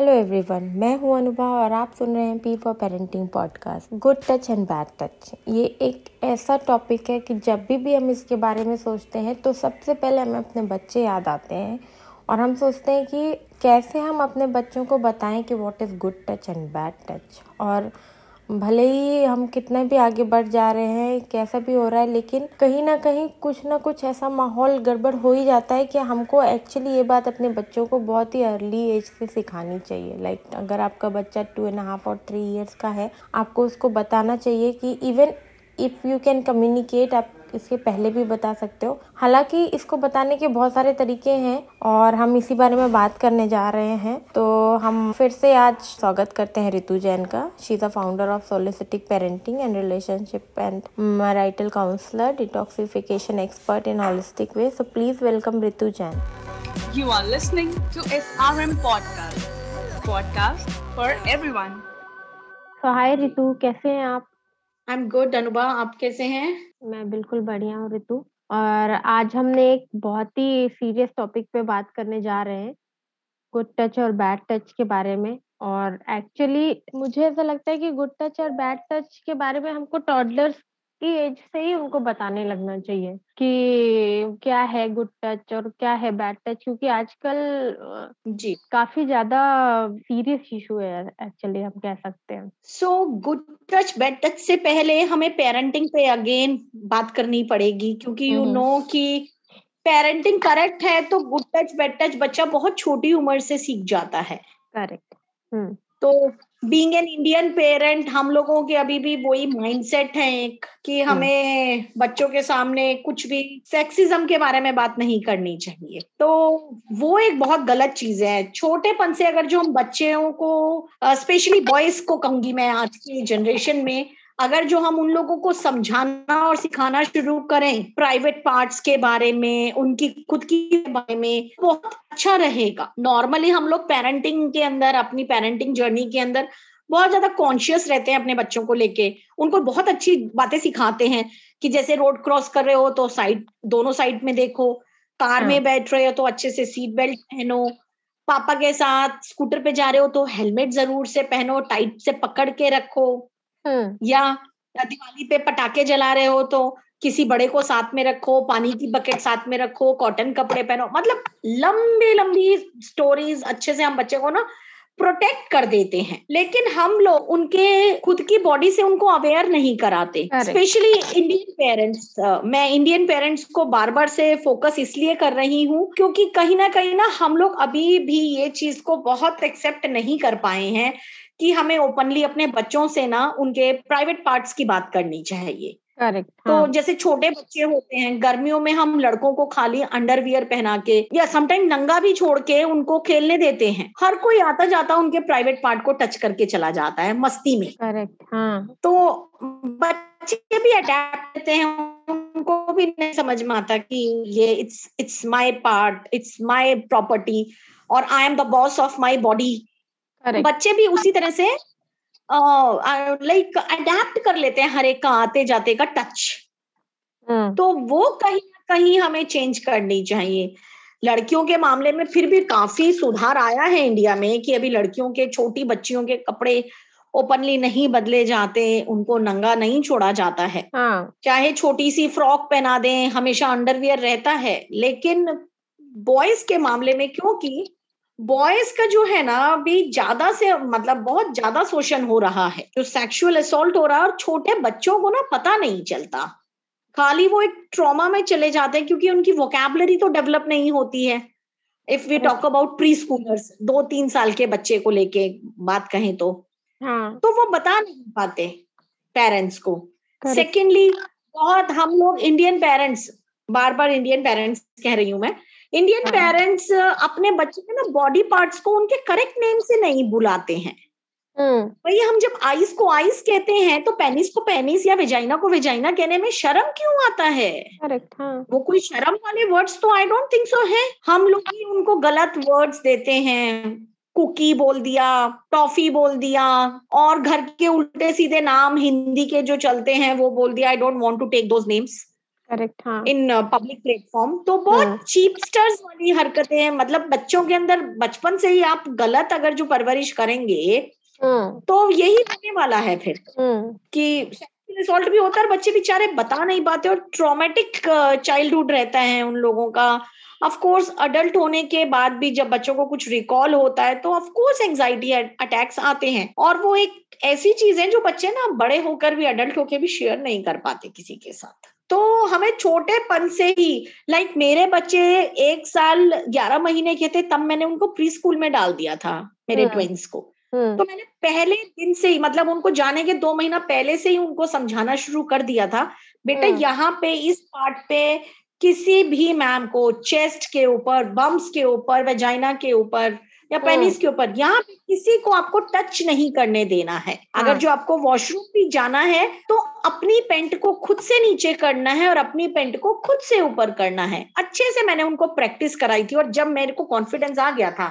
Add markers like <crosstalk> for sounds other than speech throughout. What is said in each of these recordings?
Hello everyone मैं हूँ अनुभा और आप सुन रहे हैं P for parenting podcast good touch and bad touch ये एक ऐसा टॉपिक है कि जब भी भी हम इसके बारे में सोचते हैं तो सबसे पहले हमें अपने बच्चे याद आते हैं और हम सोचते हैं कि कैसे हम अपने बच्चों को बताएँ कि what is good touch and bad touch और भले ही हम कितने भी आगे बढ़ जा रहे हैं कैसा भी हो रहा है लेकिन कहीं ना कहीं कुछ ना कुछ ऐसा माहौल गड़बड़ हो ही जाता है कि हमको एक्चुअली ये बात अपने बच्चों को बहुत ही अर्ली एज से सिखानी चाहिए। लाइक like, अगर आपका बच्चा टू एंड हाफ़ और थ्री ईयर्स का है आपको उसको बताना चाहिए कि even if you can communicate आप इसके पहले भी बता सकते हो। हालाँकि इसको बताने के बहुत सारे तरीके हैं और हम इसी बारे में बात करने जा रहे हैं। तो हम फिर से आज स्वागत करते हैं रितु जैन का। She is a founder of solistic parenting and relationship and marital counsellor detoxification expert in holistic way so please welcome Ritu Jain You are listening to SRM Podcast. Podcast for everyone. So hi Ritu कैसे हैं आप? I am good Anubha आप कैसे हैं? मैं बिल्कुल बढ़िया हूँ ऋतु और आज हमने एक बहुत ही सीरियस टॉपिक पे बात करने जा रहे हैं गुड टच और बैड टच के बारे में। और एक्चुअली मुझे ऐसा लगता है कि गुड टच और बैड टच के बारे में हमको टॉडलर्स की एज से ही उनको बताने लगना चाहिए कि क्या है गुड टच और क्या है बैड टच क्योंकि आजकल जी। काफ़ी ज़्यादा सीरियस इशू है एक्चुअली हम कह सकते हैं। So good touch bad touch से पहले हमें पेरेंटिंग पे अगेन बात करनी पड़ेगी क्योंकि यू नो कि पेरेंटिंग करेक्ट है तो गुड टच बैड टच बच्चा बहुत छोटी उम्र से सीख जाता है। करेक्ट तो बींग एन इंडियन पेरेंट हम लोगों के अभी भी वही माइंडसेट है एक कि हम्म। हमें बच्चों के सामने कुछ भी सेक्सिज्म के बारे में बात नहीं करनी चाहिए तो वो एक बहुत गलत चीज़ है छोटेपन से अगर जो हम बच्चों को स्पेशली बॉयज़ को कहूँगी मैं आज की जनरेशन में अगर जो हम उन लोगों को समझाना और सिखाना शुरू करें प्राइवेट पार्ट्स के बारे में उनकी खुद की बारे में बहुत अच्छा रहेगा। नॉर्मली हम लोग पेरेंटिंग के अंदर अपनी पेरेंटिंग जर्नी के अंदर बहुत ज़्यादा कॉन्शियस रहते हैं अपने बच्चों को लेके। उनको बहुत अच्छी बातें सिखाते हैं कि जैसे रोड क्रॉस कर रहे हो तो साइड दोनों साइड में देखो। कार हाँ. में बैठ रहे हो तो अच्छे से सीट बेल्ट पहनो। पापा के साथ स्कूटर पे जा रहे हो तो हेलमेट ज़रूर से पहनो टाइट से पकड़ के रखो। या दिवाली पे पटाखे जला रहे हो तो किसी बड़े को साथ में रखो पानी की बकेट साथ में रखो कॉटन कपड़े पहनो। मतलब लंबी लंबी स्टोरीज अच्छे से हम बच्चे को ना प्रोटेक्ट कर देते हैं। लेकिन हम लोग उनके खुद की बॉडी से उनको अवेयर नहीं कराते। स्पेशली इंडियन पेरेंट्स मैं इंडियन पेरेंट्स को बार बार से फोकस इसलिए कर रही हूँ क्योंकि कहीं ना कहीं ना हम लोग अभी भी ये चीज़ को बहुत एक्सेप्ट नहीं कर पाए हैं। कि हमें ओपनली अपने बच्चों से ना उनके प्राइवेट पार्ट्स की बात करनी चाहिए करेक्ट तो हाँ. जैसे छोटे बच्चे होते हैं गर्मियों में हम लड़कों को खाली अंडरवियर पहना के या समटाइम नंगा भी छोड़ के उनको खेलने देते हैं हर कोई आता जाता उनके प्राइवेट पार्ट को टच करके चला जाता है मस्ती में करेक्ट हाँ. तो बच्चे भी अटैक करते हैं उनको भी नहीं समझ में आता कि ये it's it's my part it's my property और I am the boss of my body बच्चे भी उसी तरह से लाइक uh, अडेप्ट like, कर लेते हैं हर एक का आते जाते का टच हम्म। तो वो कहीं ना कहीं हमें चेंज करनी चाहिए लड़कियों के मामले में फिर भी काफ़ी सुधार आया है इंडिया में कि अभी लड़कियों के छोटी बच्चियों के कपड़े ओपनली नहीं बदले जाते उनको नंगा नहीं छोड़ा जाता है हाँ. चाहे छोटी सी फ्रॉक पहना दें हमेशा अंडरवियर रहता है लेकिन बॉयज़ के मामले में क्योंकि बॉयज़ का जो है ना अभी ज़्यादा से मतलब बहुत ज़्यादा शोषण हो रहा है। जो सेक्सुअल असोल्ट हो रहा है और छोटे बच्चों को ना पता नहीं चलता। खाली वो एक ट्रॉमा में चले जाते हैं क्योंकि उनकी वोकेबलरी तो डेवलप नहीं होती है। If we talk about preschoolers दो तीन साल के बच्चे को लेके बात कहें तो। हाँ. तो वो बता नहीं पाते पेरेंट्स को। सेकेंडली बहुत हम लोग इंडियन पेरेंट्स बार बार इंडियन पेरेंट्स कह रही हूँ मैं इंडियन पेरेंट्स हाँ। अपने बच्चे के ना बॉडी पार्ट्स को उनके करेक्ट नेम से नहीं बुलाते हैं हम्म। भाई हम जब आइस को आइस कहते हैं तो पेनिस को पेनिस या विजाइना को विजाइना कहने में शर्म क्यों आता है करेक्ट हाँ. वो कोई शर्म वाले वर्ड्स तो आई डोंट थिंक सो है हम लोग ही उनको गलत वर्ड्स देते हैं कुकी बोल दिया टॉफी बोल दिया और घर के उल्टे सीधे नाम हिंदी के जो चलते हैं वो बोल दिया I don't want to take those names correct हाँ इन पब्लिक प्लेटफॉर्म तो बहुत चीपस्टर्स हाँ। वाली हरकतें हैं मतलब बच्चों के अंदर बचपन से ही आप गलत अगर जो परवरिश करेंगे हाँ। तो यही होने वाला है फिर हाँ। कि असॉल्ट भी होता है बच्चे बेचारे बता नहीं पाते और ट्रोमेटिक चाइल्डहुड रहता है उन लोगों का ऑफ़ कोर्स अडल्ट होने के बाद भी जब बच्चों को कुछ रिकॉल होता है तो ऑफ़ कोर्स एंजाइटी अटैक्स आते हैं और वो एक ऐसी चीज़ है जो बच्चे ना बड़े होकर भी अडल्ट होकर भी शेयर नहीं कर पाते किसी के साथ तो हमें छोटे पन से ही लाइक मेरे बच्चे एक साल ग्यारह महीने के थे तब मैंने उनको प्री स्कूल में डाल दिया था मेरे ट्विंस हाँ। को हम्म। तो मैंने पहले दिन से ही मतलब उनको जाने के दो महीना पहले से ही उनको समझाना शुरू कर दिया था बेटा हम्म। यहाँ पे इस पार्ट पे किसी भी मैम को चेस्ट के ऊपर बम्स के ऊपर वेजाइना के ऊपर या पेनिस। के ऊपर यहाँ पे किसी को आपको टच नहीं करने देना है हाँ. अगर जो आपको वॉशरूम भी जाना है तो अपनी पेंट को खुद से नीचे करना है और अपनी पेंट को खुद से ऊपर करना है अच्छे से मैंने उनको प्रैक्टिस कराई थी और जब मेरे को कॉन्फिडेंस आ गया था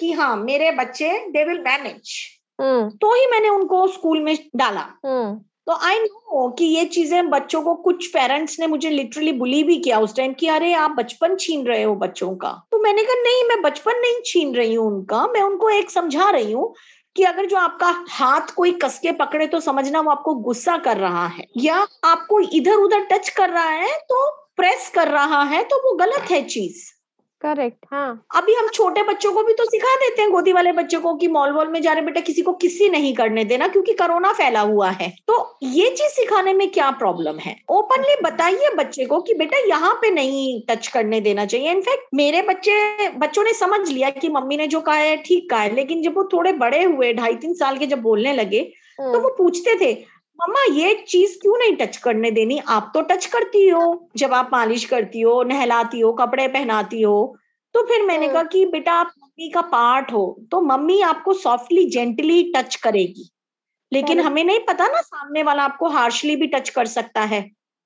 कि हाँ मेरे बच्चे दे विल मैनेज तो ही मैंने उनको स्कूल में डाला हम्म। तो आई नो कि ये चीज़ें बच्चों को कुछ पेरेंट्स ने मुझे लिटरली बुली भी किया उस टाइम कि अरे, आप बचपन छीन रहे हो बच्चों का। तो मैंने कहा, नहीं, मैं बचपन नहीं छीन रही हूँ उनका, मैं उनको एक समझा रही हूँ कि अगर जो आपका हाथ कोई कसके पकड़े तो समझना वो आपको गुस्सा कर रहा है या आपको इधर उधर टच कर रहा है तो प्रेस कर रहा है तो वो गलत है चीज़। करेक्ट हाँ। अभी हम छोटे बच्चों को भी तो सिखा देते हैं गोदी वाले बच्चों को कि मॉल वॉल में जा रहे बेटा किसी को किसी नहीं करने देना क्योंकि कोरोना फैला हुआ है। तो ये चीज़ सिखाने में क्या प्रॉब्लम है? ओपनली बताइए बच्चे को कि बेटा यहाँ पे नहीं टच करने देना चाहिए। इनफैक्ट मेरे बच्चे बच्चों ने समझ लिया कि मम्मी ने जो कहा है ठीक कहा है लेकिन जब वो थोड़े बड़े हुए ढाई तीन साल के जब बोलने लगे तो हम्म। वो पूछते थे मम्मा ये चीज़ क्यों नहीं टच करने देनी? आप तो टच करती हो। जब आप मालिश करती हो नहलाती हो कपड़े पहनाती हो तो फिर मैंने हम्म। कहा कि बेटा आप मम्मी का पार्ट हो। तो मम्मी आपको सॉफ्टली जेंटली टच करेगी। लेकिन हमें नहीं पता ना सामने वाला आपको हार्शली भी टच कर सकता है।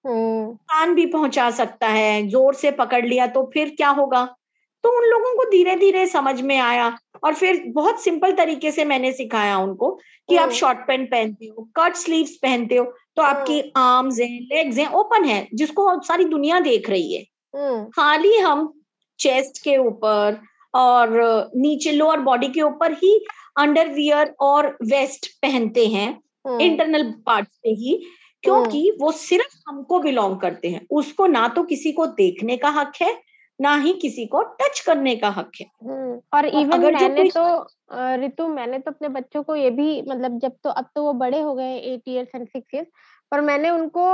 हम्म। कान भी पहुँचा सकता है ज़ोर से पकड़ लिया तो फिर क्या होगा? तो उन लोगों को धीरे धीरे समझ में आया और फिर बहुत सिंपल तरीके से मैंने सिखाया उनको कि आप शॉर्ट। पैंट पहनते हो कट स्लीव्स पहनते हो तो आपकी आर्म्स हैं लेग्स हैं ओपन है जिसको सारी दुनिया देख रही है। खाली हम चेस्ट के ऊपर और नीचे लोअर बॉडी के ऊपर ही अंडरवियर और वेस्ट पहनते हैं इंटरनल। पार्ट से ही क्योंकि वो सिर्फ़ हमको बिलोंग करते हैं उसको ना तो किसी को देखने का हक है ना ही किसी को टच करने का हक है। हम्म, और इवन अगर मैंने तो रितु मैंने तो अपने बच्चों को ये भी मतलब जब तो अब तो वो बड़े हो गए eight years and six years पर मैंने उनको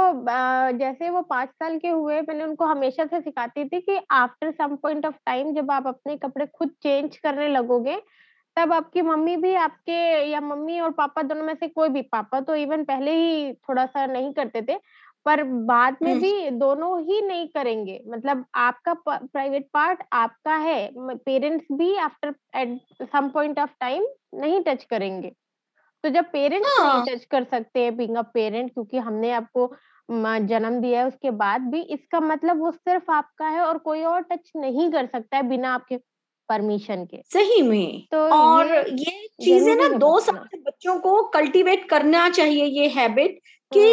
जैसे वो पाँच साल के हुए मैंने उनको हमेशा से सिखाती थी कि after some point of time जब आप अपने कपड़े खुद चेंज करने लगोगे तब आपकी मम्मी भी आपके या मम्मी और पापा दोनों में से कोई भी पापा तो इवन पहले ही थोड़ा सा नहीं करते थे पर बाद में हम्म। भी दोनों ही नहीं करेंगे। मतलब आपका प्राइवेट पार्ट आपका है पेरेंट्स भी after eight some point of time नहीं टच करेंगे। तो जब पेरेंट्स हाँ। नहीं टच कर सकते हैं बीइंग अ पेरेंट क्योंकि हमने आपको जन्म दिया है उसके बाद भी इसका मतलब वो सिर्फ़ आपका है और कोई और टच नहीं कर सकता है बिना आपके परमिशन के। सही में। तो और ये, ये चीज़ें ना दो साल बच्चों को कल्टीवेट करना चाहिए ये हैबिट कि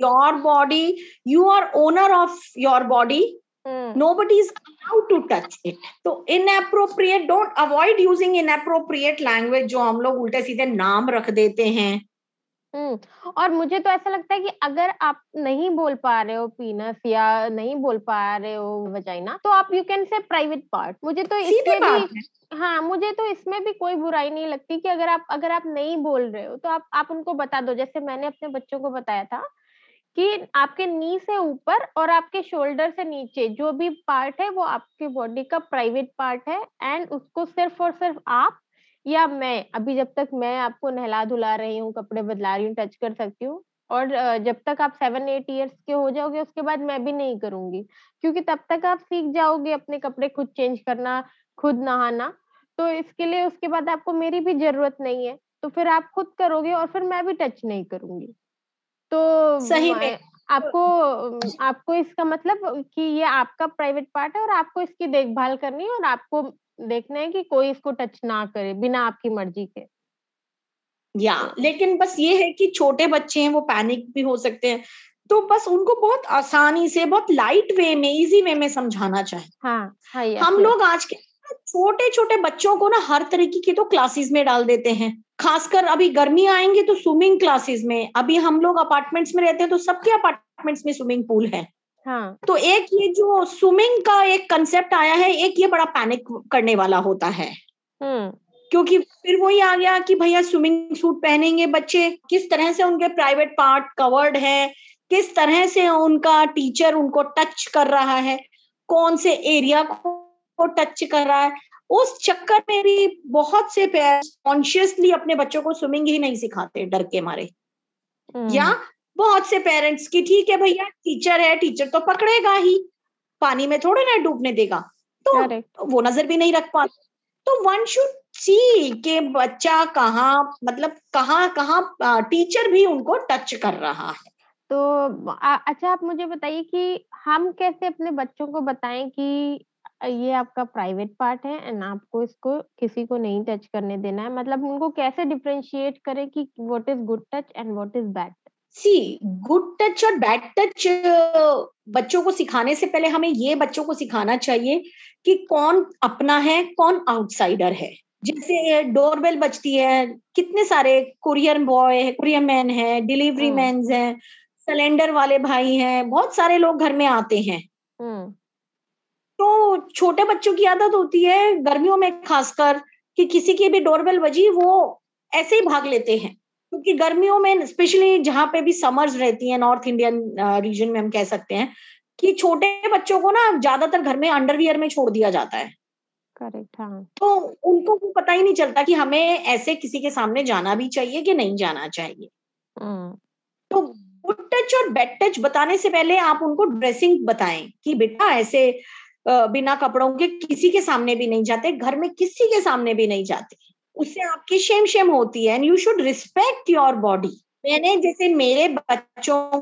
your body you are owner of your body. Hmm. nobody is allowed to touch it. तो inappropriate don't avoid using inappropriate language जो हम लोग उल्टे सीधे नाम रख देते हैं। हम्म और मुझे तो ऐसा लगता है कि अगर आप नहीं बोल पा रहे हो पीनस या नहीं बोल पा रहे हो वजाइना तो आप you can say private part मुझे तो इसमें भी हाँ मुझे तो इसमें भी कोई बुराई नहीं लगती कि अगर आप अगर आप नहीं बोल रहे हो तो आप आप उनको बता दो। जैसे मैंने अपने बच्चों को बताया था कि आपके नी से ऊपर और आपके शोल्डर से नीचे, जो भी पार्ट है, वो आपके बॉडी का प्राइवेट पार्ट है एंड उसको सिर्फ़ और सिर्फ़ आप या मैं, अभी जब तक मैं आपको नहला धुला रही हूँ, कपड़े बदला रही हूँ टच कर सकती हूँ और जब तक आप सेवन एट ईयर्स के हो जाओगे, उसके बाद मैं भी नहीं करूँगी, क्योंकि तब तक आप सीख जाओगे अपने कपड़े खुद चेंज करना, खुद नहाना तो इसके लिए उसके बाद आपको मेरी भी ज़रूरत नहीं है तो फिर आप खुद करोगे और फिर मैं भी टच नहीं करूँगी। तो सही में। आपको आपको इसका मतलब कि ये आपका प्राइवेट पार्ट है और आपको इसकी देखभाल करनी है और आपको देखना है कि कोई इसको टच ना करे बिना आपकी मर्ज़ी के। या लेकिन बस ये है कि छोटे बच्चे हैं वो पैनिक भी हो सकते हैं। तो बस उनको बहुत आसानी से बहुत लाइट वे में इजी वे में समझाना चाहिए। हाँ, हाँ, हम लोग आज के छोटे छोटे बच्चों को ना हर तरीके की तो क्लासेस में डाल देते हैं। खासकर अभी गर्मी आएँगे तो स्विमिंग क्लासेस में। अभी हम लोग अपार्टमेंट्स में रहते हैं तो सबके अपार्टमेंट्स में स्विमिंग पूल है। हाँ. तो एक ये जो स्विमिंग का एक कंसेप्ट आया है एक ये बड़ा पैनिक करने वाला होता है। हम्म। क्योंकि फिर वही आ गया कि भैया स्विमिंग सूट पहनेंगे बच्चे। किस तरह से उनके प्राइवेट पार्ट कवर्ड है? किस तरह से उनका टीचर उनको टच कर रहा है? कौन से एरिया को टच कर रहा है। उस चक्कर में भी बहुत से पेरेंट्स कॉन्शियसली अपने बच्चों को स्विमिंग ही नहीं सिखाते डर के मारे। हम्म। या बहुत से पेरेंट्स की ठीक है भैया टीचर है टीचर तो पकड़ेगा ही। पानी में थोड़े ना डूबने देगा। तो वो नज़र भी नहीं रख पाते तो वन शुड सी के बच्चा कहाँ मतलब कहाँ कहाँ टीचर भी उनको टच कर रहा है। तो अच्छा आप मुझे बताइए कि हम कैसे अपने बच्चों को बताएँ कि ये आपका प्राइवेट पार्ट है एंड आपको इसको किसी को नहीं टच करने देना है। मतलब उनको कैसे डिफ्रेंशिएट करें कि what is good touch and what is bad see good touch और बैड टच बच्चों को सिखाने से पहले हमें ये बच्चों को सिखाना चाहिए कि कौन अपना है कौन आउटसाइडर है। जैसे डोरबेल बजती है कितने सारे कुरियर बॉय कुरियर मैन है डिलीवरी मैन है सिलेंडर वाले भाई हैं बहुत सारे लोग घर में आते हैं। हम्म। तो छोटे बच्चों की आदत होती है गर्मियों में खासकर कि किसी की भी डोरबेल बजी वो ऐसे ही भाग लेते हैं। क्योंकि गर्मियों में स्पेशली जहाँ पे भी समर्स रहती है नॉर्थ इंडियन रीजन में हम कह सकते हैं कि छोटे बच्चों को ना ज़्यादातर घर में अंडरवियर में छोड़ दिया जाता है। करेक्ट हाँ। तो उनको पता ही नहीं चलता कि हमें ऐसे किसी के सामने जाना भी चाहिए कि नहीं जाना चाहिए। हम्म। तो गुड टच और बैड टच बताने से पहले आप उनको ड्रेसिंग बताएँ कि बेटा ऐसे बिना कपड़ों के किसी के सामने भी नहीं जाते घर में किसी के सामने भी नहीं जाते। उससे आपकी शेम शेम होती है and you should respect your body मैंने जैसे मेरे बच्चों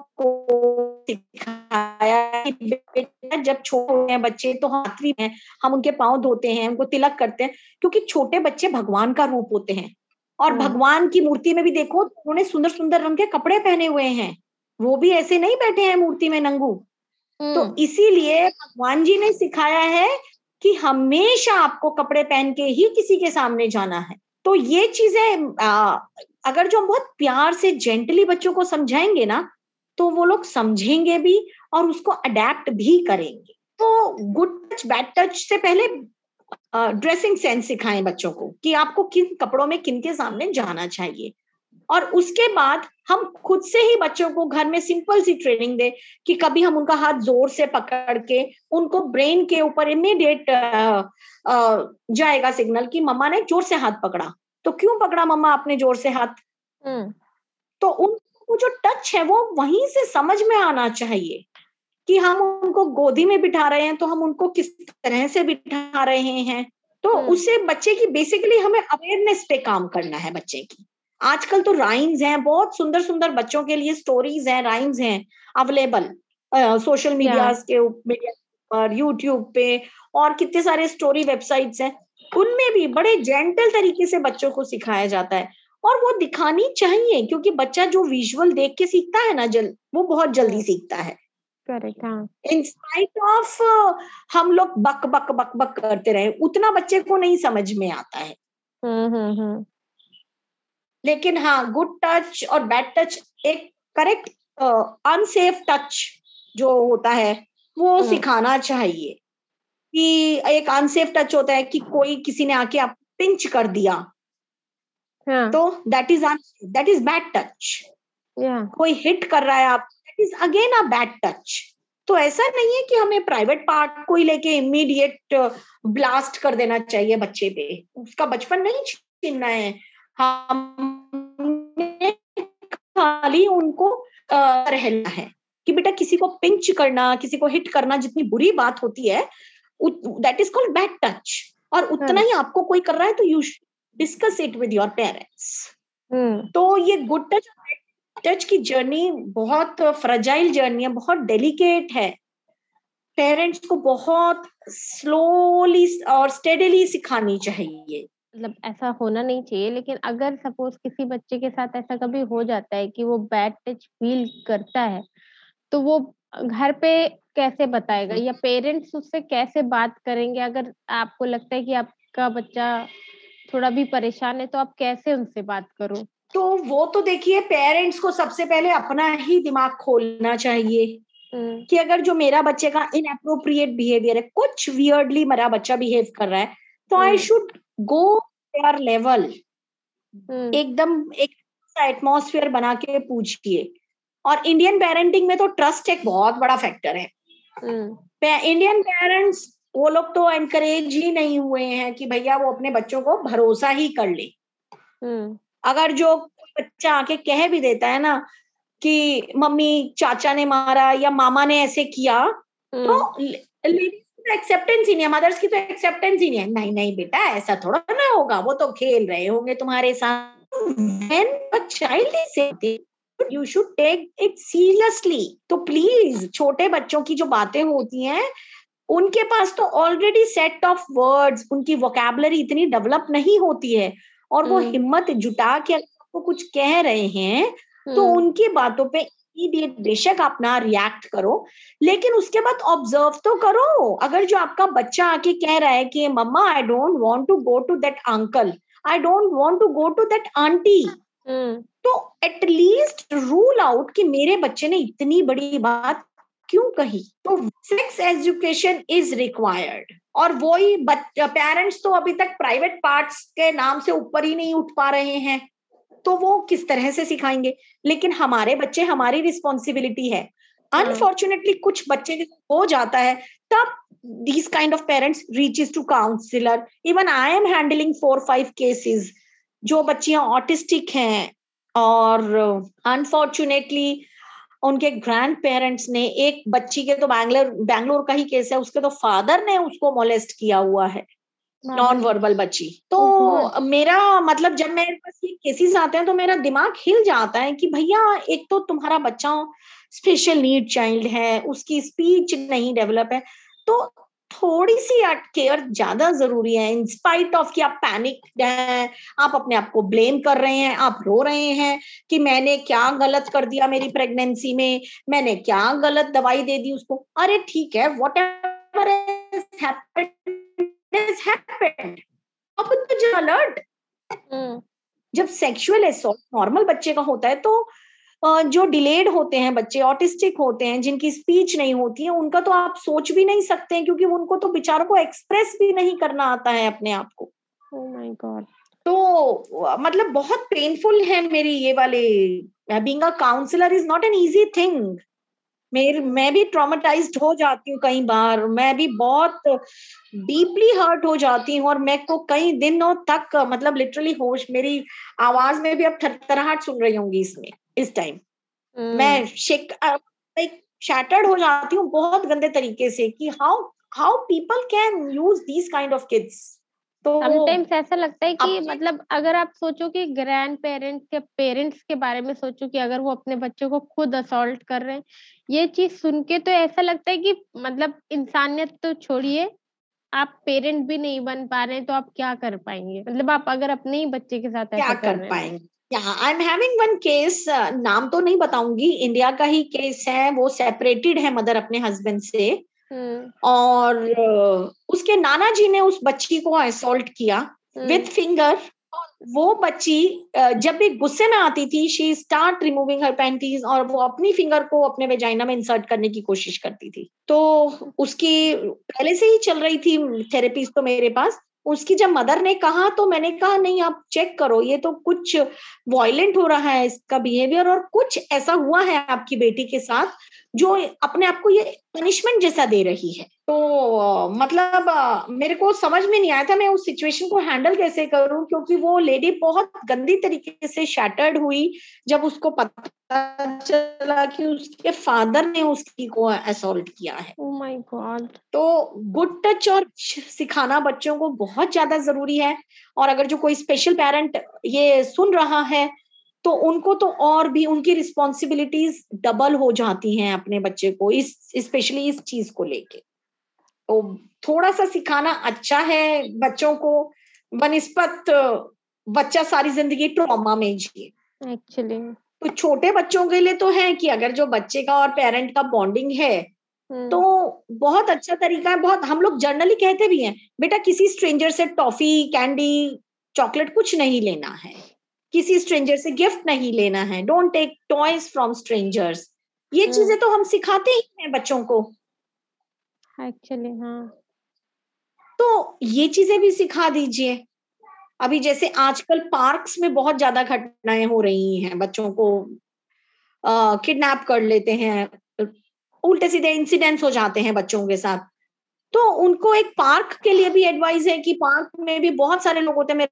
को सिखाया कि बेटा जब छोटे हैं बच्चे तो हाथ भी हैं हम उनके पाँव धोते हैं उनको तिलक करते हैं क्योंकि छोटे बच्चे भगवान का रूप होते हैं। और हम्म। भगवान की मूर्ति में भी देखो उन्होंने सुंदर सुंदर रंग के कपड़े पहने हुए हैं। वो भी ऐसे नहीं बैठे हैं मूर्ति में नंगू। तो हम्म। इसीलिए भगवान जी ने सिखाया है कि हमेशा आपको कपड़े पहन के ही किसी के सामने जाना है। तो ये चीज़ें अगर जो हम बहुत प्यार से जेंटली बच्चों को समझाएँगे ना तो वो लोग समझेंगे भी और उसको अडेप्ट भी करेंगे। तो गुड टच बैड टच से पहले ड्रेसिंग सेंस सिखाएँ बच्चों को कि आपको किन कपड़ों में किन के सामने जाना चाहिए। और उसके बाद हम खुद से ही बच्चों को घर में सिंपल सी ट्रेनिंग दे कि कभी हम उनका हाथ ज़ोर से पकड़ के उनको ब्रेन के ऊपर इमीडिएट जाएगा सिग्नल कि मम्मा ने ज़ोर से हाथ पकड़ा तो क्यों पकड़ा मम्मा आपने ज़ोर से हाथ हम्म। तो उनको जो टच है वो वहीं से समझ में आना चाहिए कि हम उनको गोदी में बिठा रहे हैं तो हम उनको किस तरह से बिठा रहे हैं तो हम्म। उससे बच्चे की बेसिकली हमें अवेयरनेस पे काम करना है बच्चे की आजकल तो राइम्स हैं बहुत सुंदर सुंदर बच्चों के लिए स्टोरीज हैं राइम्स हैं अवेलेबल सोशल मीडिया के मीडिया पर यूट्यूब पे और कितने सारे स्टोरी वेबसाइट्स हैं। उनमें भी बड़े जेंटल तरीके से बच्चों को सिखाया जाता है। और वो दिखानी चाहिए क्योंकि बच्चा जो विजुअल देख के सीखता है ना जल वो बहुत जल्दी सीखता है। करेक्ट हाँ। इन स्पाइट ऑफ़ हम लोग बक बक बक बक करते रहे उतना बच्चे को नहीं समझ में आता है। हम्म, हम्म, हम्म। लेकिन हाँ गुड टच और बैड टच एक करेक्ट अनसेफ टच जो होता है वो सिखाना चाहिए। कि एक अनसेफ टच होता है कि कोई किसी ने आके आप पिंच कर दिया। हाँ. तो that is that is bad touch कोई हिट कर रहा है आप that is again a bad touch तो ऐसा नहीं है कि हमें प्राइवेट पार्ट को ही लेके इमीडिएट ब्लास्ट कर देना चाहिए बच्चे पे। उसका बचपन नहीं छीनना है। हम खाली उनको रहना है कि बेटा किसी को पिंच करना किसी को हिट करना जितनी बुरी बात होती है that is called bad touch और उतना हाँ। ही आपको कोई कर रहा है तो you discuss it with your parents तो ये गुड टच टच की जर्नी बहुत फ्रजाइल जर्नी है बहुत डेलिकेट है। पेरेंट्स को बहुत स्लोली और स्टेडली सिखानी चाहिए। मतलब ऐसा होना नहीं चाहिए लेकिन अगर सपोज़ किसी बच्चे के साथ ऐसा कभी हो जाता है कि वो बैड टच फील करता है तो वो घर पे कैसे बताएगा? या पेरेंट्स उससे कैसे बात करेंगे? अगर आपको लगता है कि आपका बच्चा थोड़ा भी परेशान है तो आप कैसे उनसे बात करो? तो वो तो देखिए पेरेंट्स को सबसे पहले अपना ही दिमाग खोलना चाहिए हम्म। कि अगर जो मेरा बच्चे का इनअप्रोप्रिएट बिहेवियर है कुछ वियर्डली मेरा बच्चा बिहेव कर रहा है तो I should go there level एकदम एक एटमोसफियर बना के पूछिए। और इंडियन पेरेंटिंग में तो ट्रस्ट एक बहुत बड़ा फैक्टर है। इंडियन हम्म। पेरेंट्स वो लोग तो एनकरेज ही नहीं हुए हैं कि भैया वो अपने बच्चों को भरोसा ही कर ले। हम्म। अगर जो बच्चा आके कह भी देता है ना कि मम्मी चाचा ने मारा या मामा ने ऐसे किया तो एक्सेप्टेंस ही नहीं है। मदर्स की तो एक्सेप्टेंस ही नहीं है। नहीं नहीं बेटा ऐसा थोड़ा ना होगा। वो तो खेल रहे होंगे तुम्हारे साथ। Child you should take it seriously तो प्लीज़ छोटे बच्चों की जो बातें होती हैं उनके पास तो ऑलरेडी सेट ऑफ़ वर्ड्स उनकी वोकेबलरी इतनी डेवलप नहीं होती है। और वो हिम्मत जुटा के अगर आपको कुछ कह रहे हैं तो उनकी बातों पे इमीडिएट बेशक आप ना रिएक्ट करो लेकिन उसके बाद ऑब्ज़र्व तो करो। अगर जो आपका बच्चा आके कह रहा है कि mumma I don't want to go to that uncle I don't want to go to that aunty तो एटलीस्ट रूल आउट कि मेरे बच्चे ने इतनी बड़ी बात क्यों कही। तो सेक्स एजुकेशन इज़ रिक्वायर्ड और वो ही पेरेंट्स तो अभी तक प्राइवेट पार्ट्स के नाम से ऊपर ही नहीं उठ पा रहे हैं। तो वो किस तरह से सिखाएँगे? लेकिन हमारे बच्चे हमारी रिस्पॉन्सिबिलिटी है। अनफॉर्चुनेटली हाँ। कुछ बच्चे हो जाता है तब these kind of parents reaches to counselor. Even i am handling four five cases. जो बच्चियाँ ऑटिस्टिक हैं और अनफॉर्चुनेटली उनके ग्रैंड पेरेंट्स ने एक बच्ची के तो बैंगलोर बैंगलोर का ही केस है उसके तो फादर ने उसको मोलेस्ट किया हुआ है। नॉन वर्बल बच्ची। तो मेरा मतलब जब मेरे पास ये केसेस आते हैं तो मेरा दिमाग हिल जाता है कि भैया एक तो तुम्हारा बच्चा स्पेशल नीड चाइल्ड है उसकी स्पीच नहीं डेवलप है। तो थोड़ी सी केयर ज़्यादा ज़रूरी है इंस्पाइट ऑफ़ कि आप पैनिक हैं आप अपने आप को ब्लेम कर रहे हैं आप रो रहे हैं कि मैंने क्या गलत कर दिया मेरी प्रेगनेंसी में मैंने क्या गलत दवाई दे दी उसको। अरे ठीक है वॉट एवर has happened. अब तो अलर्ट जब सेक्सुअल असॉल्ट नॉर्मल बच्चे का होता है तो जो डिलेड होते हैं बच्चे ऑटिस्टिक होते हैं जिनकी स्पीच नहीं होती है उनका तो आप सोच भी नहीं सकते हैं क्योंकि उनको तो बेचारों को एक्सप्रेस भी नहीं करना आता है अपने आप को। माय oh गॉड तो मतलब बहुत पेनफुल है मेरी ये वाले being a counsellor is not an easy thing मेरे मैं भी ट्रॉमेटाइज हो जाती हूँ कई बार मैं भी बहुत डीपली हर्ट हो जाती हूँ और मैं को कई दिनों तक मतलब लिटरली होश मेरी आवाज़ में भी अब थरथराहट सुन रही होंगी इसमें इस टाइम hmm. मैं शेक लाइक शैटर्ड हो जाती हूँ बहुत गंदे तरीके से कि how how people can use these kind of kids तो समटाइम्स ऐसा लगता है कि मतलब अगर आप सोचो कि ग्रैंड पेरेंट्स के पेरेंट्स के बारे में सोचो कि अगर वो अपने बच्चों को खुद असोल्ट कर रहे हैं ये चीज़ सुन के तो ऐसा लगता है कि मतलब इंसानियत तो छोड़िए आप पेरेंट भी नहीं बन पा रहे तो आप क्या कर पाएँगे? मतलब आप अगर अपने ही बच्चे के साथ क्या कर, कर पाएँगे? I am having one case नाम तो नहीं बताऊँगी इंडिया का ही केस है वो सेपरेटेड है मदर अपने हस्बैंड से। हम्म। और उसके नाना जी ने उस बच्ची को असोल्ट किया विथ हम्म। फिंगर वो बच्ची जब भी गुस्से में आती थी she start removing her panties और वो अपनी फिंगर को अपने वेजाइना में इंसर्ट करने की कोशिश करती थी। तो उसकी, पहले से ही चल रही थी थेरेपीज तो मेरे पास। उसकी जब मदर ने कहा तो मैंने कहा, नहीं, आप चेक करो, ये तो कुछ वॉयलेंट हो रहा है इसका बिहेवियर और कुछ ऐसा हुआ है आपकी बेटी के साथ जो अपने आप को ये पनिशमेंट जैसा दे रही है तो मतलब मेरे को समझ में नहीं आया था मैं उस सिचुएशन को हैंडल कैसे करूँ क्योंकि वो लेडी बहुत गंदी तरीके से शैटर्ड हुई जब उसको पता चला कि उसके फादर ने उसकी को असोल्ट किया है oh my God. तो गुड टच और सिखाना बच्चों को बहुत ज़्यादा ज़रूरी है और अगर जो कोई स्पेशल पेरेंट ये सुन रहा है तो उनको तो और भी उनकी रिस्पॉन्सिबिलिटीज डबल हो जाती हैं अपने बच्चे को इस स्पेशली इस चीज़ को लेके। तो थोड़ा सा सिखाना अच्छा है बच्चों को बनस्पत बच्चा सारी ज़िंदगी ट्रॉमा में जिए। एक्चुअली तो छोटे बच्चों के लिए तो है कि अगर जो बच्चे का और पेरेंट का बॉन्डिंग है हम्म। तो बहुत अच्छा तरीका है बहुत हम लोग जर्नली कहते भी हैं बेटा किसी स्ट्रेंजर से टॉफी कैंडी चॉकलेट कुछ नहीं लेना है। किसी स्ट्रेंजर से गिफ्ट नहीं लेना है। Don't take toys from strangers ये हम्म। चीज़ें तो हम सिखाते ही हैं बच्चों को। एक्चुअली हाँ। तो ये चीज़ें भी सिखा दीजिए। अभी जैसे आजकल पार्क्स में बहुत ज़्यादा घटनाएँ हो रही हैं। बच्चों को किडनैप कर लेते हैं। उल्टे सीधे इंसिडेंट्स हो जाते हैं बच्चों के साथ। तो उनको एक पार्क के लिए भी एडवाइस है कि पार्क में भी बहुत सारे लोग होते हैं।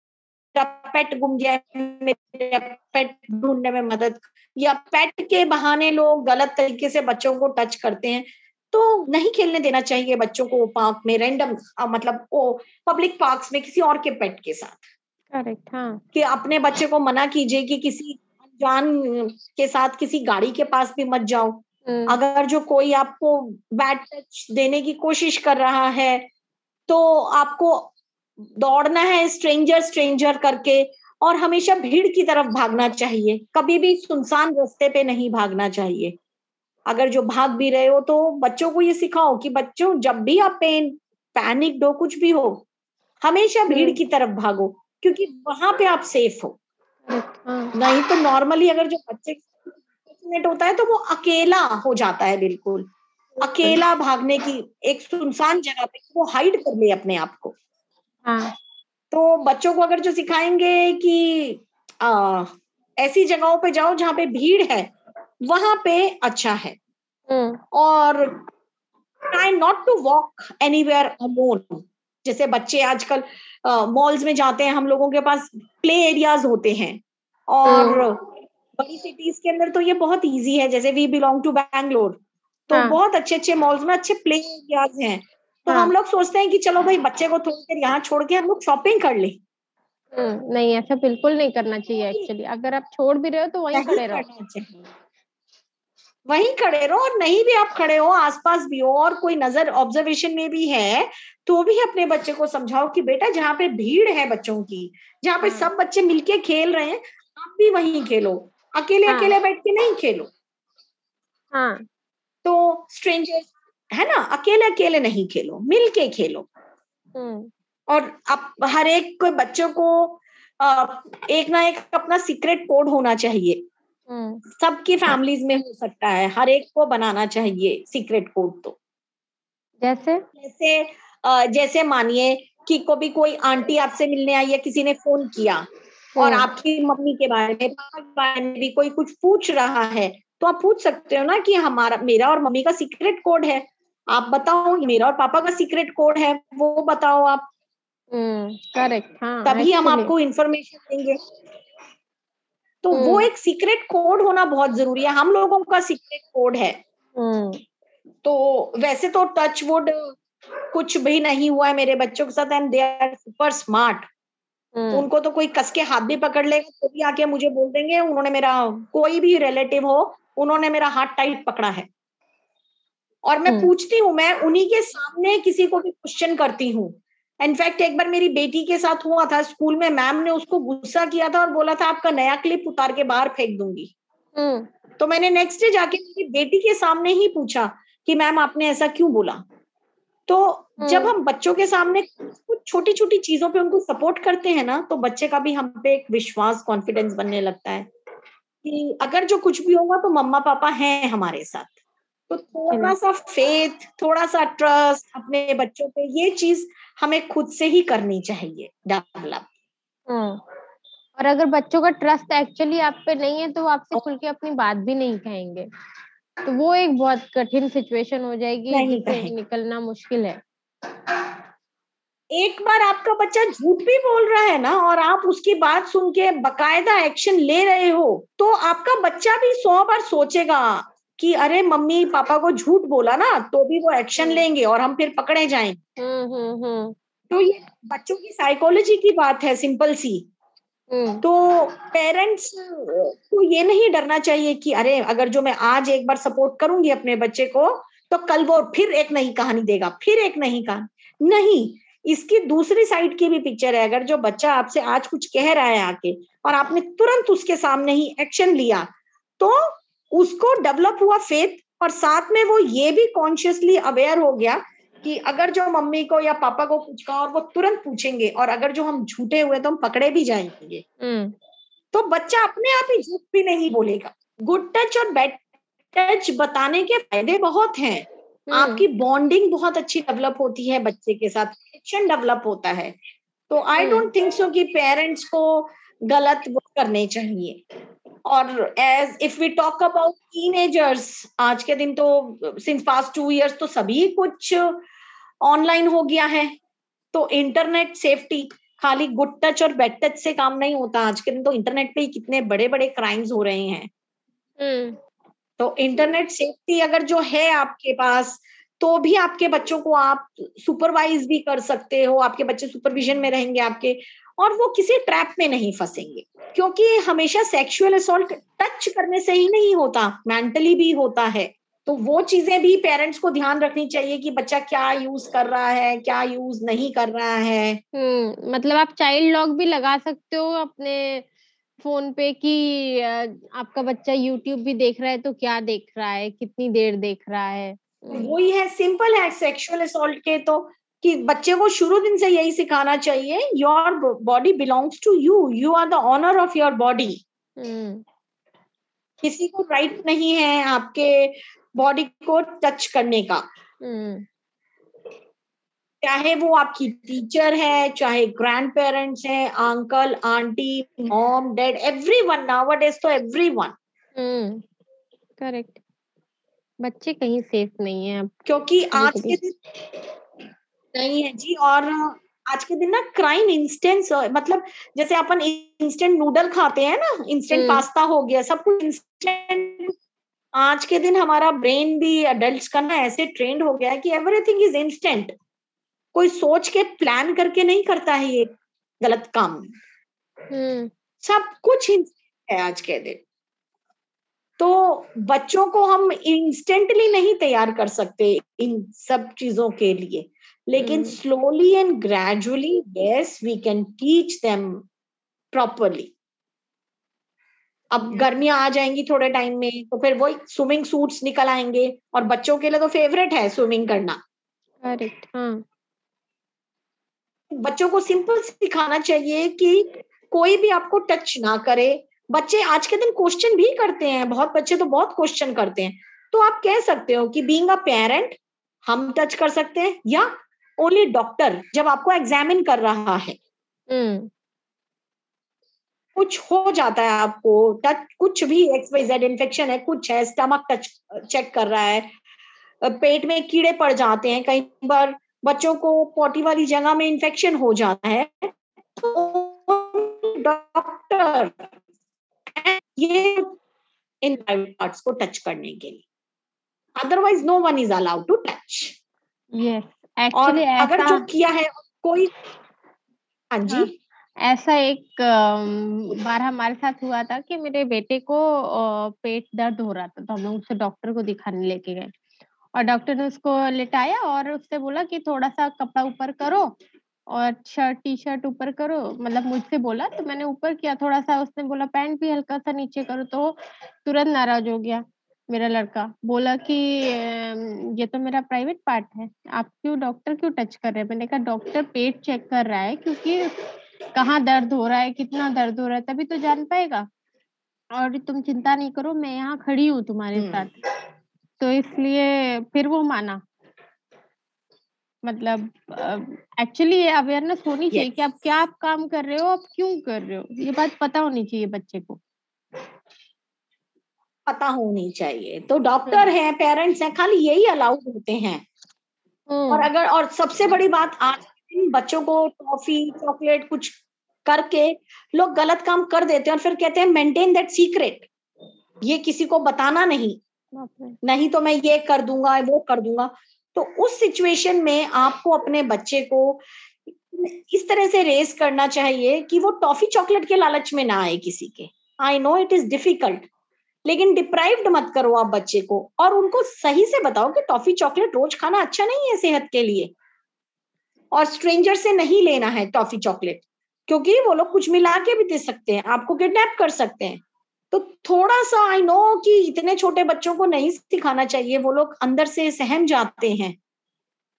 मेरा पेट गुम गया है, मेरा पेट ढूँढने में मदद या पेट के बहाने लोग गलत तरीके से बच्चों को टच करते हैं तो नहीं खेलने देना चाहिए बच्चों को पार्क में रैंडम मतलब वो पब्लिक पार्क्स में किसी और के पेट के साथ। करेक्ट हाँ। कि अपने बच्चे को मना कीजिए कि किसी अनजान के साथ किसी गाड़ी के पास भी मत जाओ। हम्म, अगर जो कोई आपको बैड टच देने की कोशिश कर रहा है तो आपको दौड़ना है स्ट्रेंजर स्ट्रेंजर करके और हमेशा भीड़ की तरफ़ भागना चाहिए। कभी भी सुनसान रास्ते पे नहीं भागना चाहिए। अगर जो भाग भी रहे हो तो बच्चों को ये सिखाओ कि बच्चों जब भी आप पेन पैनिक हो कुछ भी हो हमेशा भीड़ हम्म। की तरफ़ भागो क्योंकि वहाँ पे आप सेफ़ हो। हाँ। नहीं तो नॉर्मली अगर जो बच्चे मिनट होता है तो वो अकेला हो जाता है बिल्कुल। अकेला भागने की एक सुनसान जगह पे वो हाइड कर ले अपने आप को। हाँ। तो बच्चों को अगर जो सिखाएँगे कि आ, ऐसी जगहों पे जाओ जहाँ पे भीड़ है वहाँ पे अच्छा है। हम्म, और try not to walk anywhere alone जैसे बच्चे आजकल मॉल्स में जाते हैं हम लोगों के पास प्ले एरियाज़ होते हैं। और बड़ी सिटीज़ के अंदर तो ये बहुत इजी है जैसे वी बिलोंग टू बैंगलोर तो हाँ। बहुत अच्छे अच्छे मॉल्स में अच्छे प्ले एरियाज़ हैं। तो हाँ। हम लोग सोचते हैं कि चलो भाई बच्चे को थोड़ी देर यहाँ छोड़ के हम लोग शॉपिंग कर ले। हम्म, नहीं ऐसा बिल्कुल नहीं करना चाहिए एक्चुअली अगर आप छोड़ भी रहे हो तो वहीं खड़े रहो। वहीं खड़े रहो और नहीं भी आप खड़े हो आसपास भी हो और कोई नज़र ऑब्जर्वेशन में भी है तो भी अपने बच्चे को समझाओ कि बेटा जहाँ पे भीड़ है बच्चों की जहाँ पे हाँ। सब बच्चे मिलके खेल रहे हैं आप भी वहीं खेलो। अकेले हाँ। अकेले बैठ के नहीं खेलो। हाँ। तो स्ट्रेंजर्स है ना? अकेले अकेले नहीं खेलो मिल के खेलो। हम्म, और आप हर एक कोई बच्चों को एक ना एक अपना सीक्रेट कोड होना चाहिए। हम्म, सबकी फैमिलीज़ में हो सकता है हर एक को बनाना चाहिए सीक्रेट कोड तो। जैसे? जैसे जैसे मानिए कि कभी कोई आंटी आपसे मिलने आई या किसी ने फ़ोन किया और हम्म, आपकी मम्मी के बारे में पापा के बारे में भी कोई कुछ पूछ रहा है तो आप पूछ सकते हो ना कि हमारा मेरा और मम्मी का सीक्रेट कोड है। आप बताओ मेरा और पापा का सीक्रेट कोड है वो बताओ आप। हम्म, करेक्ट हाँ तभी हम आपको इन्फॉर्मेशन देंगे। तो वो हम्म। एक सीक्रेट कोड होना बहुत ज़रूरी है हम लोगों का सीक्रेट कोड है। हम्म, तो वैसे तो टच वुड कुछ भी नहीं हुआ है मेरे बच्चों के साथ and they are super smart उनको तो कोई कस के हाथ भी पकड़ लेगा तो भी आके मुझे बोल देंगे उन्होंने मेरा कोई भी रिलेटिव हो उन्होंने मेरा हाथ टाइट पकड़ा है। और मैं हम्म। पूछती हूँ मैं उन्हीं के सामने किसी को भी क्वेश्चन करती हूँ। इनफैक्ट एक बार मेरी बेटी के साथ हुआ था स्कूल में मैम ने उसको गुस्सा किया था और बोला था आपका नया क्लिप उतार के बाहर फेंक दूँगी। हम्म, तो मैंने नेक्स्ट डे जाके मेरी बेटी के सामने ही पूछा कि मैम आपने ऐसा क्यों बोला? तो जब हम्म। हम बच्चों के सामने कुछ छोटी छोटी चीज़ों पे उनको सपोर्ट करते हैं ना तो बच्चे का भी हम पे एक विश्वास कॉन्फिडेंस बनने लगता है कि अगर जो कुछ भी होगा तो मम्मा पापा हैं हमारे साथ। तो थोड़ा सा फेथ थोड़ा सा ट्रस्ट अपने बच्चों पे ये चीज़ हमें खुद से ही करनी चाहिए डेवलप हम्म। और अगर बच्चों का ट्रस्ट एक्चुअली आप पे नहीं है तो वो आपसे खुल के अपनी बात भी नहीं कहेंगे। तो वो एक बहुत कठिन सिचुएशन हो जाएगी जिससे निकलना मुश्किल है। एक बार आपका बच्चा झूठ भी बोल रहा है ना और आप उसकी बात सुन के बकायदा एक्शन ले रहे हो तो आपका बच्चा भी सौ बार सोचेगा कि अरे मम्मी <laughs> पापा को झूठ बोला ना तो भी वो एक्शन लेंगे और हम फिर पकड़े जाएँगे हम्म हम्म हम्म। तो ये बच्चों की साइकोलॉजी की बात है सिंपल सी। हम्म। तो पेरेंट्स को ये नहीं डरना चाहिए कि अरे अगर जो मैं आज एक बार सपोर्ट करूँगी अपने बच्चे को तो कल वो फिर एक नई कहानी देगा फिर एक नई कहानी। नहीं इसकी दूसरी साइड की भी पिक्चर है अगर जो बच्चा आपसे आज कुछ कह रहा है आके और आपने तुरंत उसके सामने ही एक्शन लिया तो उसको डेवलप हुआ फेथ और साथ में वो ये भी कॉन्शियसली अवेयर हो गया कि अगर जो मम्मी को या पापा को कुछ कहा और वो तुरंत पूछेंगे और अगर जो हम झूठे हुए तो हम पकड़े भी जाएँगे। हम्म। तो बच्चा अपने आप ही झूठ भी नहीं बोलेगा। गुड टच और बैड टच बताने के फ़ायदे बहुत हैं। हम्म। आपकी बॉन्डिंग बहुत अच्छी डेवलप होती है बच्चे के साथ। कनेक्शन डेवलप होता है। तो आई। डोंट थिंक सो कि पेरेंट्स को गलत वो करने चाहिए। और as if we talk about teenagers आज के दिन तो सिंस पास्ट टू इयर्स तो सभी कुछ ऑनलाइन हो गया है। तो इंटरनेट सेफ्टी खाली गुड टच और बैड टच से काम नहीं होता। आज के दिन तो इंटरनेट पे ही कितने बड़े बड़े क्राइम्स हो रहे हैं। हम्म। तो इंटरनेट सेफ्टी अगर जो है आपके पास तो भी आपके बच्चों को आप सुपरवाइज भी कर सकते हो। आपके बच्चे सुपरविजन में रहेंगे आपके और वो किसी ट्रैप में नहीं फंसेंगे क्योंकि हमेशा सेक्सुअल असोल्ट टच करने से ही नहीं होता मेंटली भी होता है। तो वो चीज़ें भी पेरेंट्स को ध्यान रखनी चाहिए कि बच्चा क्या यूज़ कर रहा है क्या यूज़ नहीं कर रहा है। हम्म मतलब आप चाइल्ड लॉक भी लगा सकते हो अपने फ़ोन पे कि आपका बच्चा यूट्यूब भी देख रहा है तो क्या देख रहा है कितनी देर देख रहा है। हम्म, वही है सिंपल है सेक्सुअल असोल्ट के तो कि बच्चे को शुरू दिन से यही सिखाना चाहिए your body belongs to you you are the owner of your body किसी को राइट right नहीं है आपके बॉडी को टच करने का। हम्म। चाहे वो आपकी टीचर है चाहे ग्रैंड पेरेंट्स है uncle aunty mom dad every one nowadays तो एवरी वन करेक्ट बच्चे कहीं सेफ़ नहीं है अब। क्योंकि आज के दिन नहीं है जी और आज के दिन ना क्राइम इंस्टेंस मतलब जैसे अपन इंस्टेंट नूडल खाते हैं ना इंस्टेंट हम्म। पास्ता हो गया सब कुछ इंस्टेंट आज के दिन हमारा ब्रेन भी अडल्ट का ना ऐसे ट्रेंड हो गया है कि एवरीथिंग इज़ इंस्टेंट कोई सोच के प्लान करके नहीं करता है ये गलत काम। हम्म। सब कुछ instant है आज के दिन। तो बच्चों को हम इंस्टेंटली नहीं तैयार कर सकते इन सब चीज़ों के लिए। लेकिन। Slowly and gradually yes we can teach them properly अब Yeah. गर्मियाँ आ जाएँगी थोड़े टाइम में तो फिर वही स्विमिंग सूट्स निकल आएँगे और बच्चों के लिए तो फेवरेट है स्विमिंग करना। करेक्ट हाँ। बच्चों को सिंपल सिखाना चाहिए कि कोई भी आपको टच ना करे। बच्चे आज के दिन क्वेश्चन भी करते हैं बहुत बच्चे तो बहुत क्वेश्चन करते हैं। तो आप कह सकते हो कि बीइंग अ पेरेंट हम टच कर सकते हैं या ओनली डॉक्टर जब आपको एग्जामिन कर रहा है। हम्म। कुछ हो जाता है आपको टच कुछ भी एक्स वाई जेड इन्फेक्शन है कुछ है स्टमक टच चेक कर रहा है पेट में कीड़े पड़ जाते हैं कई बार बच्चों को पोटी वाली जगह में इन्फेक्शन हो जाता है तो डॉक्टर ये इन प्राइवेट पार्ट्स को टच करने के लिए। Otherwise no one is allowed to touch yes और एक्चुअली अगर ऐसा जो किया है कोई हाँ जी। हाँ। ऐसा एक बार हमारे साथ हुआ था कि मेरे बेटे को पेट दर्द हो रहा था तो हम लोग उसे डॉक्टर को दिखाने लेके गए। और डॉक्टर ने उसको लेटाया और उससे बोला कि थोड़ा सा कपड़ा ऊपर करो और शर्ट टी शर्ट ऊपर करो। मतलब मुझसे बोला तो मैंने ऊपर किया थोड़ा सा उसने बोला पैंट भी हल्का सा नीचे करो तो तुरंत नाराज़ हो गया। मेरा लड़का बोला कि ये तो मेरा प्राइवेट पार्ट है। आप क्यों डॉक्टर क्यों टच कर रहे हैं? मैंने कहा डॉक्टर पेट चेक कर रहा है क्योंकि कहाँ दर्द हो रहा है कितना दर्द हो रहा है तभी तो जान पाएगा। और तुम चिंता नहीं करो मैं यहाँ खड़ी हूँ तुम्हारे हम्म। साथ। तो इसलिए फिर वो माना। मतलब एक्चुअली ये अवेयरनेस होनी चाहिए कि आप क्या आप काम कर रहे हो आप क्यों कर रहे हो? ये बात पता होनी चाहिए बच्चे को। पता होनी चाहिए। तो डॉक्टर हैं पेरेंट्स हैं खाली यही अलाउड होते हैं। और हम्म, अगर और सबसे बड़ी बात आज बच्चों को टॉफी चॉकलेट कुछ करके लोग गलत काम कर देते हैं और फिर कहते हैं मेंटेन दैट सीक्रेट ये किसी को बताना नहीं। नहीं तो मैं ये कर दूँगा वो कर दूँगा। तो उस सिचुएशन में आपको अपने बच्चे को इस तरह से रेस करना चाहिए कि वो टॉफी चॉकलेट के लालच में ना आए किसी के। I know it is difficult लेकिन डिप्राइव्ड मत करो आप बच्चे को। और उनको सही से बताओ कि टॉफी चॉकलेट रोज खाना अच्छा नहीं है सेहत के लिए। और स्ट्रेंजर से नहीं लेना है टॉफी चॉकलेट क्योंकि वो लोग कुछ मिला के भी दे सकते हैं, आपको किडनैप कर सकते हैं। तो थोड़ा सा आई नो कि इतने छोटे बच्चों को नहीं सिखाना चाहिए, वो लोग अंदर से सहम जाते हैं।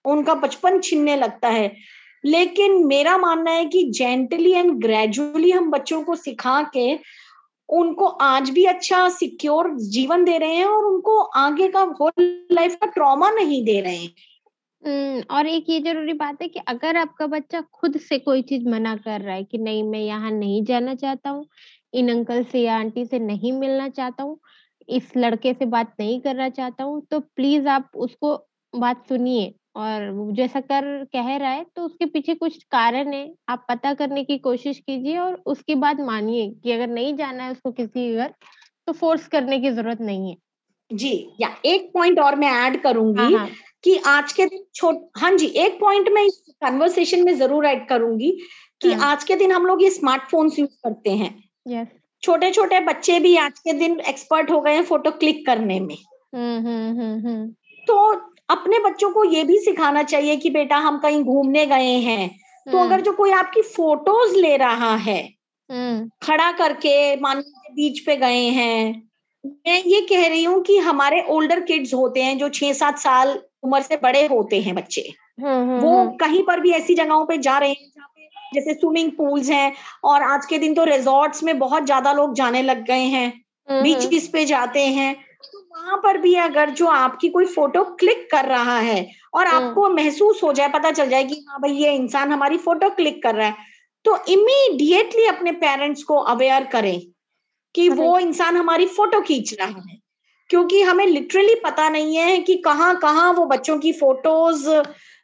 उनका बचपन छीनने लगता है। लेकिन मेरा मानना है कि जेंटली एंड ग्रेजुअली हम बच्चों को सिखा के उनको आज भी अच्छा सिक्योर जीवन दे रहे हैं और उनको आगे का होल लाइफ का ट्रॉमा नहीं दे रहे हैं। और एक ये ज़रूरी बात है कि अगर आपका बच्चा खुद से कोई चीज़ मना कर रहा है कि नहीं, मैं यहाँ नहीं जाना चाहता हूँ, इन अंकल से या आंटी से नहीं मिलना चाहता हूँ, इस लड़के से बात नहीं करना चाहता हूँ तो प्लीज़ आप उसको बात सुनिए। और जैसा कर कह रहा है तो उसके पीछे कुछ कारण है आप पता करने की कोशिश कीजिए और उसके बाद मानिए कि अगर नहीं जाना है उसको किसी घर तो फोर्स करने की ज़रूरत नहीं है जी या एक पॉइंट और मैं ऐड करूँगी हाँ, हाँ. कि आज के दिन छोट हाँ जी एक पॉइंट मैं इस कन्वर्सेशन में ज़रूर ऐड करूँगी कि हाँ. आज के दिन हम लोग ये स्मार्टफोन्स यूज़ करते हैं yes. छोटे छोटे बच्चे भी आज के दिन एक्सपर्ट हो गए हैं फ़ोटो क्लिक करने में हम्म, हम्म, हम्म, तो अपने बच्चों को ये भी सिखाना चाहिए कि बेटा हम कहीं घूमने गए हैं। तो अगर जो कोई आपकी फ़ोटोज़ ले रहा है खड़ा करके मान लीजिए बीच पे गए हैं मैं ये कह रही हूँ कि हमारे ओल्डर किड्स होते हैं जो छह सात साल उम्र से बड़े होते हैं बच्चे। वो कहीं पर भी ऐसी जगहों पे जा रहे हैं जहाँ पे जैसे स्विमिंग पूल्स हैं और आज के दिन तो रिजॉर्ट्स में बहुत ज़्यादा लोग जाने लग गए हैं बीचेस पे जाते हैं। वहाँ पर भी अगर जो आपकी कोई फ़ोटो क्लिक कर रहा है और हम्म। आपको महसूस हो जाए पता चल जाए कि हाँ भाई ये इंसान हमारी फ़ोटो क्लिक कर रहा है तो इमीडिएटली अपने पेरेंट्स को अवेयर करें कि वो इंसान हमारी फ़ोटो खींच रहा है क्योंकि हमें लिटरली पता नहीं है कि कहाँ कहाँ वो बच्चों की फ़ोटोज़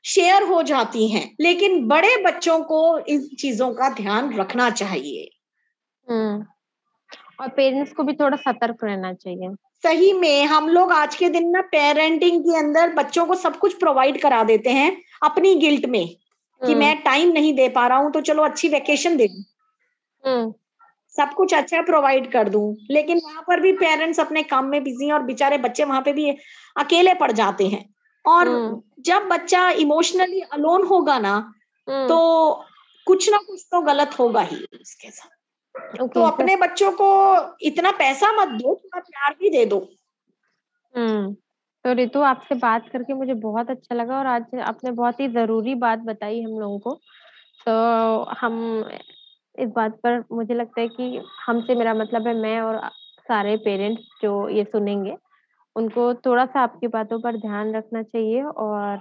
शेयर हो जाती हैं लेकिन बड़े बच्चों को इन चीज़ों का ध्यान रखना चाहिए। और पेरेंट्स को भी थोड़ा सतर्क रहना चाहिए। सही में हम लोग आज के दिन ना पेरेंटिंग के अंदर बच्चों को सब कुछ प्रोवाइड करा देते हैं अपनी गिल्ट में कि मैं टाइम नहीं दे पा रहा हूँ तो चलो अच्छी वेकेशन दे दू। सब कुछ अच्छा प्रोवाइड कर दू लेकिन वहाँ पर भी पेरेंट्स अपने काम में बिज़ी हैं और बेचारे बच्चे वहाँ पे भी अकेले पड़ जाते हैं। और जब बच्चा इमोशनली अलोन होगा ना तो कुछ ना कुछ तो गलत होगा ही उसके साथ। Okay, तो अपने बच्चों को इतना पैसा मत दो थोड़ा प्यार भी दे दो। हम्म तो रितु आपसे बात करके मुझे बहुत अच्छा लगा और आज आपने बहुत ही ज़रूरी बात बताई हम लोगों को। तो हम इस बात पर मुझे लगता है कि हमसे मेरा मतलब है मैं और सारे पेरेंट्स जो ये सुनेंगे उनको थोड़ा सा आपकी बातों पर ध्यान रखना चाहिए और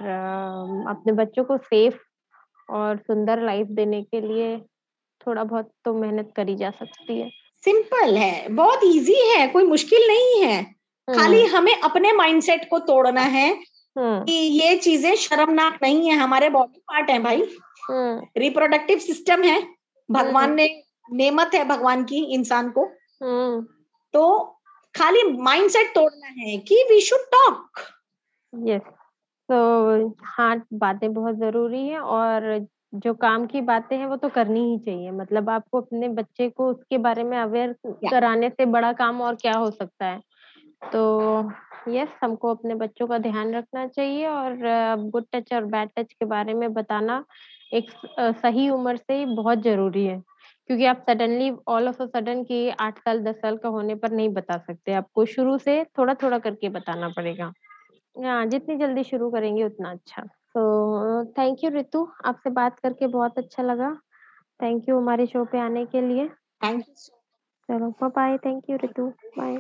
अपने बच्चों को सेफ़ और सुंदर लाइफ देने के लिए थोड़ा बहुत तो मेहनत करी जा सकती है। सिंपल है बहुत इजी है कोई मुश्किल नहीं है। खाली हम्म। हमें अपने माइंडसेट को तोड़ना है हम्म। कि ये चीज़ें शर्मनाक नहीं है हमारे बॉडी पार्ट है भाई। रिप्रोडक्टिव हम्म। सिस्टम है भगवान ने नेमत है भगवान की इंसान को। तो खाली माइंडसेट तोड़ना है कि वी शुड टॉक यस तो हाँ बातें बहुत ज़रूरी है और जो काम की बातें हैं वो तो करनी ही चाहिए। मतलब आपको अपने बच्चे को उसके बारे में अवेयर कराने से बड़ा काम और क्या हो सकता है? तो यस हमको अपने बच्चों का ध्यान रखना चाहिए और गुड टच और बैड टच के बारे में बताना एक सही उम्र से ही बहुत ज़रूरी है। क्योंकि आप suddenly all of a sudden की आठ साल दस साल का होने पर नहीं बता सकते। आपको शुरू से थोड़ा थोड़ा करके बताना पड़ेगा। हाँ जितनी जल्दी शुरू करेंगे उतना अच्छा। तो थैंक यू रितु आपसे बात करके बहुत अच्छा लगा। थैंक यू हमारे शो पे आने के लिए। थैंक यू चलो bye thank you Ritu bye